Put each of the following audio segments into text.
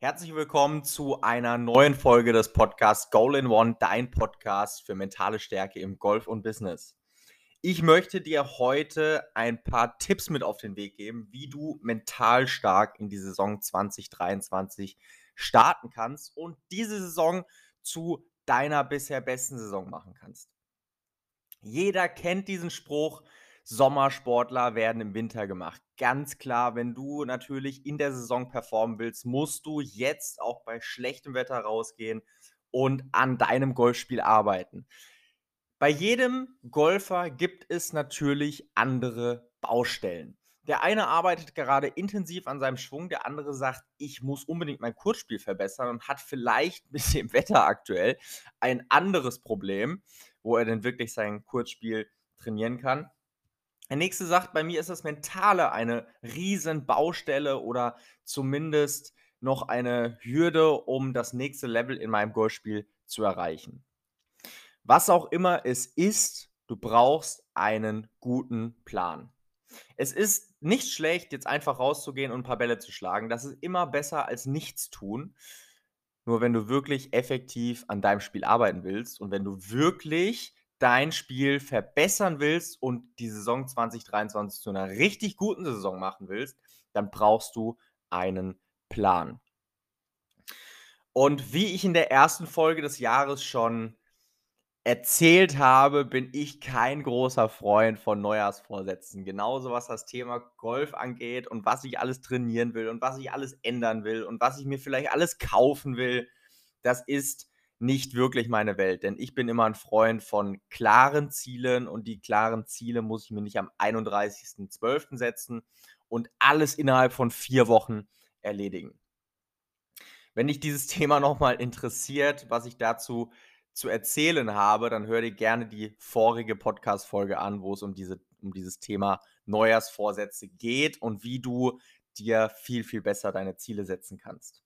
Herzlich willkommen zu einer neuen Folge des Podcasts Goal in One, dein Podcast für mentale Stärke im Golf und Business. Ich möchte dir heute ein paar Tipps mit auf den Weg geben, wie du mental stark in die Saison 2023 starten kannst und diese Saison zu deiner bisher besten Saison machen kannst. Jeder kennt diesen Spruch, Sommersportler werden im Winter gemacht. Ganz klar, wenn du natürlich in der Saison performen willst, musst du jetzt auch bei schlechtem Wetter rausgehen und an deinem Golfspiel arbeiten. Bei jedem Golfer gibt es natürlich andere Baustellen. Der eine arbeitet gerade intensiv an seinem Schwung, der andere sagt, ich muss unbedingt mein Kurzspiel verbessern und hat vielleicht mit dem Wetter aktuell ein anderes Problem, wo er denn wirklich sein Kurzspiel trainieren kann. Der nächste sagt, bei mir ist das Mentale eine riesen Baustelle oder zumindest noch eine Hürde, um das nächste Level in meinem Golfspiel zu erreichen. Was auch immer es ist, du brauchst einen guten Plan. Es ist nicht schlecht, jetzt einfach rauszugehen und ein paar Bälle zu schlagen. Das ist immer besser als nichts tun. Nur wenn du wirklich effektiv an deinem Spiel arbeiten willst und wenn du wirklich dein Spiel verbessern willst und die Saison 2023 zu einer richtig guten Saison machen willst, dann brauchst du einen Plan. Und wie ich in der ersten Folge des Jahres schon erzählt habe, bin ich kein großer Freund von Neujahrsvorsätzen. Genauso was das Thema Golf angeht und was ich alles trainieren will und was ich alles ändern will und was ich mir vielleicht alles kaufen will. Das ist nicht wirklich meine Welt, denn ich bin immer ein Freund von klaren Zielen und die klaren Ziele muss ich mir nicht am 31.12. setzen und alles innerhalb von vier Wochen erledigen. Wenn dich dieses Thema nochmal interessiert, was ich dazu zu erzählen habe, dann hör dir gerne die vorige Podcast-Folge an, wo es um, diese, um dieses Thema Neujahrsvorsätze geht und wie du dir viel, viel besser deine Ziele setzen kannst.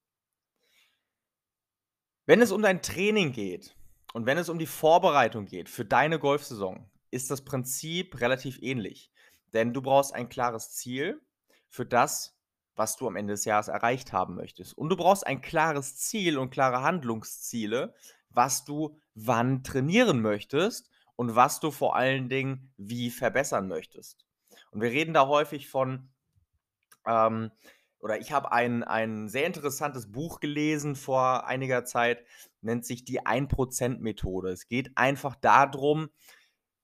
Wenn es um dein Training geht und wenn es um die Vorbereitung geht für deine Golfsaison, ist das Prinzip relativ ähnlich. Denn du brauchst ein klares Ziel für das, was du am Ende des Jahres erreicht haben möchtest. Und du brauchst ein klares Ziel und klare Handlungsziele, was du wann trainieren möchtest und was du vor allen Dingen wie verbessern möchtest. Und wir reden da häufig von ähm, oder ich habe ein, ein sehr interessantes Buch gelesen vor einiger Zeit, nennt sich die 1%-Methode. Es geht einfach darum,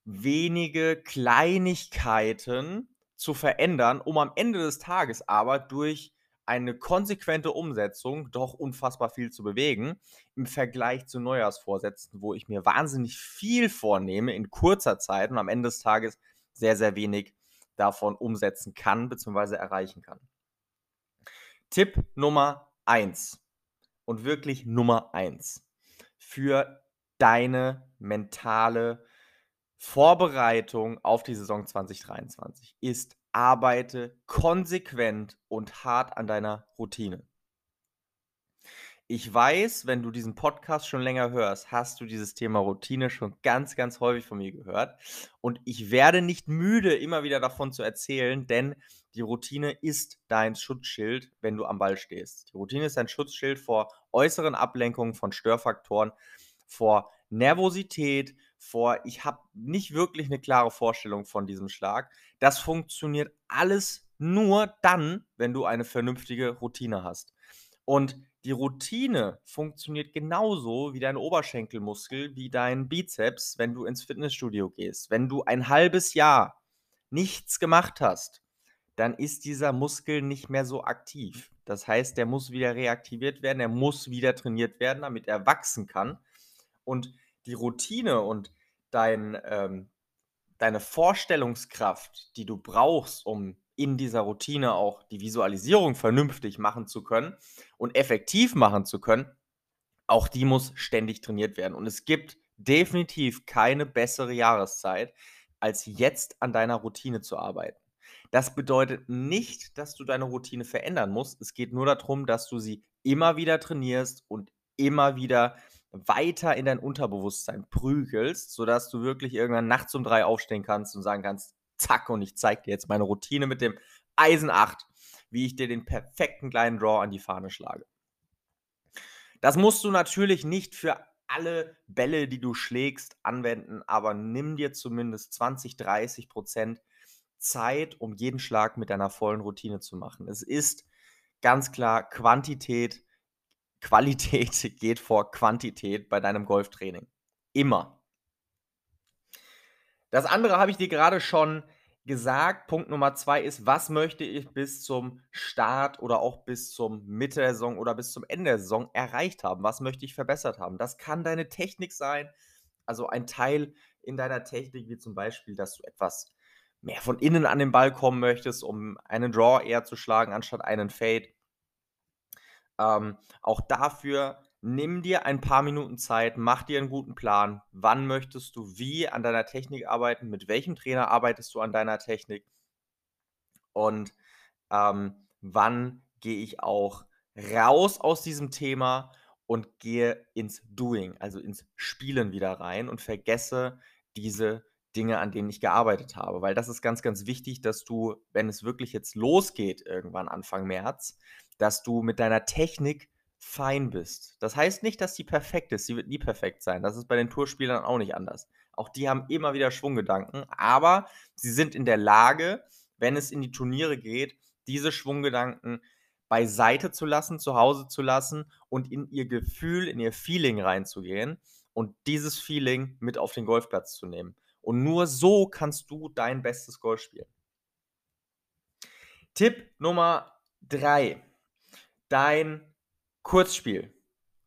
wenige Kleinigkeiten zu verändern, um am Ende des Tages aber durch eine konsequente Umsetzung doch unfassbar viel zu bewegen im Vergleich zu Neujahrsvorsätzen, wo ich mir wahnsinnig viel vornehme in kurzer Zeit und am Ende des Tages sehr, sehr wenig davon umsetzen kann bzw. erreichen kann. Tipp Nummer 1 und wirklich Nummer 1 für deine mentale Vorbereitung auf die Saison 2023 ist, arbeite konsequent und hart an deiner Routine. Ich weiß, wenn du diesen Podcast schon länger hörst, hast du dieses Thema Routine schon ganz, ganz häufig von mir gehört. Und ich werde nicht müde, immer wieder davon zu erzählen, denn die Routine ist dein Schutzschild, wenn du am Ball stehst. Die Routine ist dein Schutzschild vor äußeren Ablenkungen von Störfaktoren, vor Nervosität, vor ich habe nicht wirklich eine klare Vorstellung von diesem Schlag. Das funktioniert alles nur dann, wenn du eine vernünftige Routine hast. Und die Routine funktioniert genauso wie dein Oberschenkelmuskel, wie dein Bizeps, wenn du ins Fitnessstudio gehst. Wenn du ein halbes Jahr nichts gemacht hast, dann ist dieser Muskel nicht mehr so aktiv. Das heißt, der muss wieder reaktiviert werden, er muss wieder trainiert werden, damit er wachsen kann. Und die Routine und dein, ähm, deine Vorstellungskraft, die du brauchst, um in dieser Routine auch die Visualisierung vernünftig machen zu können und effektiv machen zu können, auch die muss ständig trainiert werden. Und es gibt definitiv keine bessere Jahreszeit, als jetzt an deiner Routine zu arbeiten. Das bedeutet nicht, dass du deine Routine verändern musst. Es geht nur darum, dass du sie immer wieder trainierst und immer wieder weiter in dein Unterbewusstsein prügelst, sodass du wirklich irgendwann nachts um drei aufstehen kannst und sagen kannst, zack, und ich zeige dir jetzt meine Routine mit dem Eisen 8, wie ich dir den perfekten kleinen Draw an die Fahne schlage. Das musst du natürlich nicht für alle Bälle, die du schlägst, anwenden, aber nimm dir zumindest 20, 30 Prozent Zeit, um jeden Schlag mit deiner vollen Routine zu machen. Es ist ganz klar Quantität, Qualität geht vor Quantität bei deinem Golftraining. Immer. Das andere habe ich dir gerade schon gesagt. Punkt Nummer zwei ist, was möchte ich bis zum Start oder auch bis zum Mitte der Saison oder bis zum Ende der Saison erreicht haben? Was möchte ich verbessert haben? Das kann deine Technik sein. Also ein Teil in deiner Technik, wie zum Beispiel, dass du etwas mehr von innen an den Ball kommen möchtest, um einen Draw eher zu schlagen, anstatt einen Fade. Ähm, auch dafür nimm dir ein paar Minuten Zeit, mach dir einen guten Plan. Wann möchtest du wie an deiner Technik arbeiten? Mit welchem Trainer arbeitest du an deiner Technik? Und ähm, wann gehe ich auch raus aus diesem Thema und gehe ins Doing, also ins Spielen wieder rein und vergesse diese Dinge, an denen ich gearbeitet habe. Weil das ist ganz, ganz wichtig, dass du, wenn es wirklich jetzt losgeht, irgendwann Anfang März, dass du mit deiner Technik fein bist. Das heißt nicht, dass sie perfekt ist. Sie wird nie perfekt sein. Das ist bei den Tourspielern auch nicht anders. Auch die haben immer wieder Schwunggedanken, aber sie sind in der Lage, wenn es in die Turniere geht, diese Schwunggedanken beiseite zu lassen, zu Hause zu lassen und in ihr Gefühl, in ihr Feeling reinzugehen und dieses Feeling mit auf den Golfplatz zu nehmen. Und nur so kannst du dein bestes Golf spielen. Tipp Nummer drei: Dein Kurzspiel.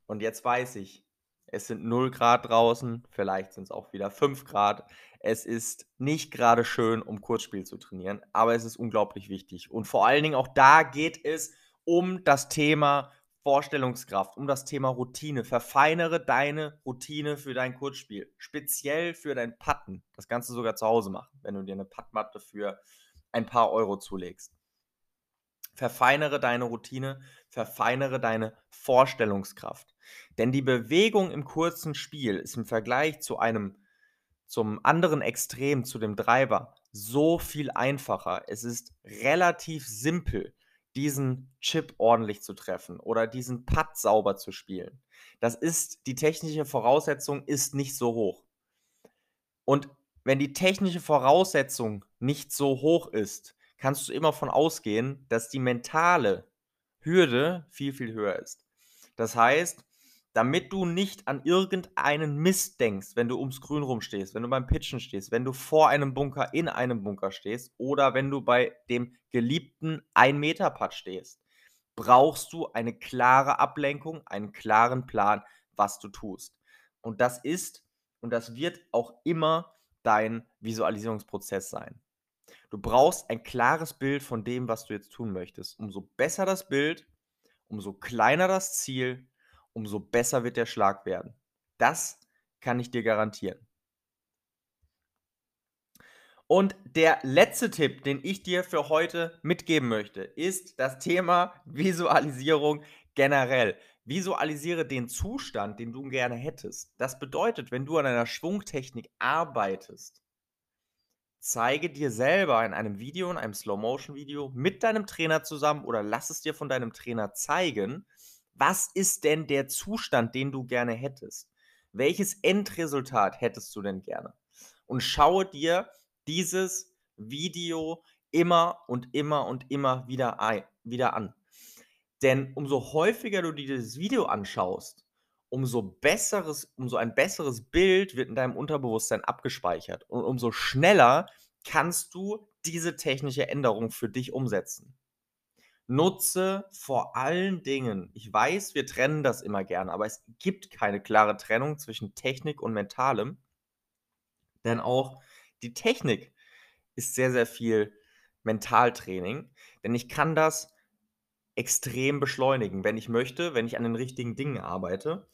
Und jetzt weiß ich, es sind 0 Grad draußen, vielleicht sind es auch wieder 5 Grad. Es ist nicht gerade schön, um Kurzspiel zu trainieren, aber es ist unglaublich wichtig. Und vor allen Dingen auch da geht es um das Thema Vorstellungskraft, um das Thema Routine. Verfeinere deine Routine für dein Kurzspiel, speziell für dein Putten. Das kannst du sogar zu Hause machen, wenn du dir eine Puttmatte für ein paar Euro zulegst. Verfeinere deine Routine, verfeinere deine Vorstellungskraft. Denn die Bewegung im kurzen Spiel ist im Vergleich zu einem zum anderen Extrem, zu dem Treiber, so viel einfacher. Es ist relativ simpel, diesen Chip ordentlich zu treffen oder diesen Putt sauber zu spielen. Das ist, die technische Voraussetzung ist nicht so hoch. Und wenn die technische Voraussetzung nicht so hoch ist, kannst du immer von ausgehen, dass die mentale Hürde viel, viel höher ist. Das heißt, damit du nicht an irgendeinen Mist denkst, wenn du ums Grün rumstehst, wenn du beim Pitchen stehst, wenn du vor einem Bunker in einem Bunker stehst oder wenn du bei dem geliebten 1-Meter-Putt stehst, brauchst du eine klare Ablenkung, einen klaren Plan, was du tust. Und das ist und das wird auch immer dein Visualisierungsprozess sein. Du brauchst ein klares Bild von dem, was du jetzt tun möchtest. Umso besser das Bild, umso kleiner das Ziel, umso besser wird der Schlag werden. Das kann ich dir garantieren. Und der letzte Tipp, den ich dir für heute mitgeben möchte, ist das Thema Visualisierung generell. Visualisiere den Zustand, den du gerne hättest. Das bedeutet, wenn du an einer Schwungtechnik arbeitest, zeige dir selber in einem Video, in einem Slow-Motion-Video mit deinem Trainer zusammen oder lass es dir von deinem Trainer zeigen, was ist denn der Zustand, den du gerne hättest? Welches Endresultat hättest du denn gerne? Und schaue dir dieses Video immer und immer und immer wieder, ein, wieder an. Denn umso häufiger du dir dieses Video anschaust, umso besseres, umso ein besseres Bild wird in deinem Unterbewusstsein abgespeichert. Und umso schneller kannst du diese technische Änderung für dich umsetzen. Nutze vor allen Dingen, ich weiß, wir trennen das immer gerne, aber es gibt keine klare Trennung zwischen Technik und Mentalem. Denn auch die Technik ist sehr, sehr viel Mentaltraining. Denn ich kann das extrem beschleunigen, wenn ich möchte, wenn ich an den richtigen Dingen arbeite.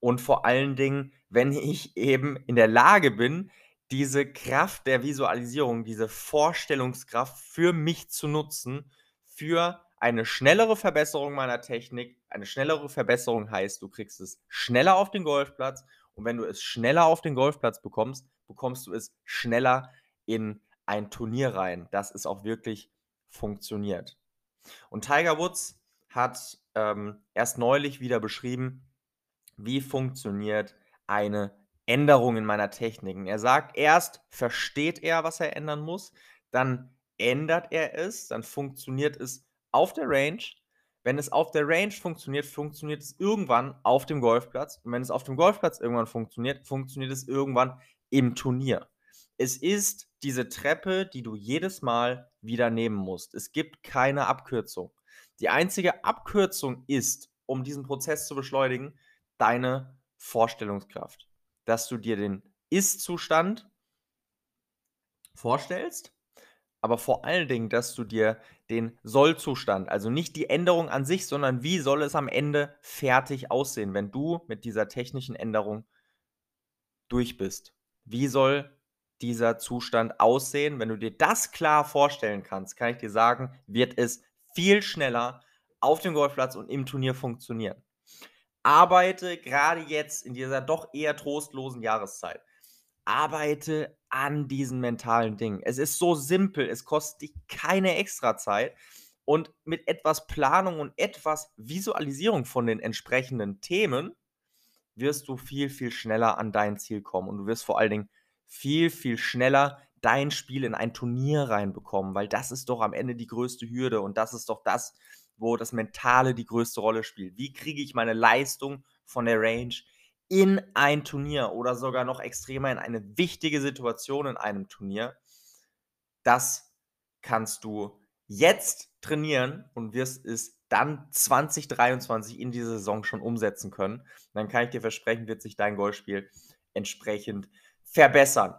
Und vor allen Dingen, wenn ich eben in der Lage bin, diese Kraft der Visualisierung, diese Vorstellungskraft für mich zu nutzen, für eine schnellere Verbesserung meiner Technik. Eine schnellere Verbesserung heißt, du kriegst es schneller auf den Golfplatz und wenn du es schneller auf den Golfplatz bekommst, bekommst du es schneller in ein Turnier rein, dass es auch wirklich funktioniert. Und Tiger Woods hat ähm, erst neulich wieder beschrieben, wie funktioniert eine Änderung in meiner Techniken. Er sagt, erst versteht er, was er ändern muss, dann ändert er es, dann funktioniert es auf der Range. Wenn es auf der Range funktioniert, funktioniert es irgendwann auf dem Golfplatz. Und wenn es auf dem Golfplatz irgendwann funktioniert, funktioniert es irgendwann im Turnier. Es ist diese Treppe, die du jedes Mal wieder nehmen musst. Es gibt keine Abkürzung. Die einzige Abkürzung ist, um diesen Prozess zu beschleunigen, deine Vorstellungskraft. Dass du dir den Ist-Zustand vorstellst, aber vor allen Dingen, dass du dir den Soll-Zustand, also nicht die Änderung an sich, sondern wie soll es am Ende fertig aussehen, wenn du mit dieser technischen Änderung durch bist. Wie soll dieser Zustand aussehen? Wenn du dir das klar vorstellen kannst, kann ich dir sagen, wird es viel schneller auf dem Golfplatz und im Turnier funktionieren. Arbeite gerade jetzt in dieser doch eher trostlosen Jahreszeit. Arbeite an diesen mentalen Dingen. Es ist so simpel, es kostet dich keine extra Zeit und mit etwas Planung und etwas Visualisierung von den entsprechenden Themen wirst du viel, viel schneller an dein Ziel kommen und du wirst vor allen Dingen viel, viel schneller dein Spiel in ein Turnier reinbekommen, weil das ist doch am Ende die größte Hürde und das ist doch das, wo das Mentale die größte Rolle spielt. Wie kriege ich meine Leistung von der Range in ein Turnier oder sogar noch extremer in eine wichtige Situation in einem Turnier? Das kannst du jetzt trainieren und wirst es dann 2023 in dieser Saison schon umsetzen können. dann kann ich dir versprechen, wird sich dein Golfspiel entsprechend verbessern.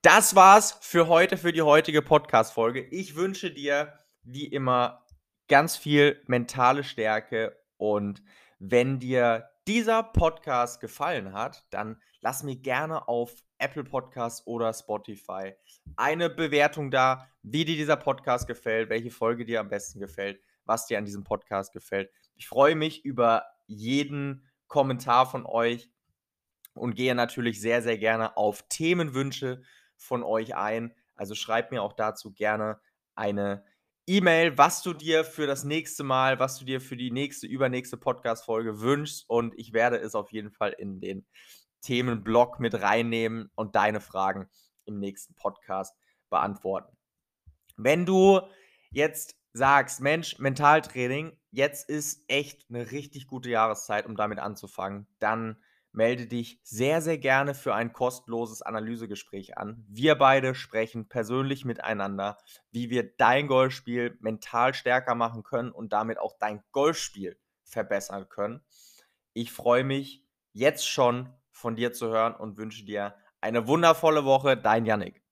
Das war's für heute, für die heutige Podcast-Folge. Ich wünsche dir wie immer ganz viel mentale Stärke und wenn dir dieser Podcast gefallen hat, dann lass mir gerne auf Apple Podcasts oder Spotify eine Bewertung da, wie dir dieser Podcast gefällt, welche Folge dir am besten gefällt, was dir an diesem Podcast gefällt. Ich freue mich über jeden Kommentar von euch und gehe natürlich sehr, sehr gerne auf Themenwünsche von euch ein. Also schreibt mir auch dazu gerne eine E-Mail, was du dir für das nächste Mal, was du dir für die nächste, übernächste Podcast-Folge wünschst. Und ich werde es auf jeden Fall in den Themenblock mit reinnehmen und deine Fragen im nächsten Podcast beantworten. Wenn du jetzt sagst, Mensch, Mentaltraining, jetzt ist echt eine richtig gute Jahreszeit, um damit anzufangen, dann melde dich sehr, sehr gerne für ein kostenloses Analysegespräch an. Wir beide sprechen persönlich miteinander, wie wir dein Golfspiel mental stärker machen können und damit auch dein Golfspiel verbessern können. Ich freue mich jetzt schon von dir zu hören und wünsche dir eine wundervolle Woche. Dein Yannick.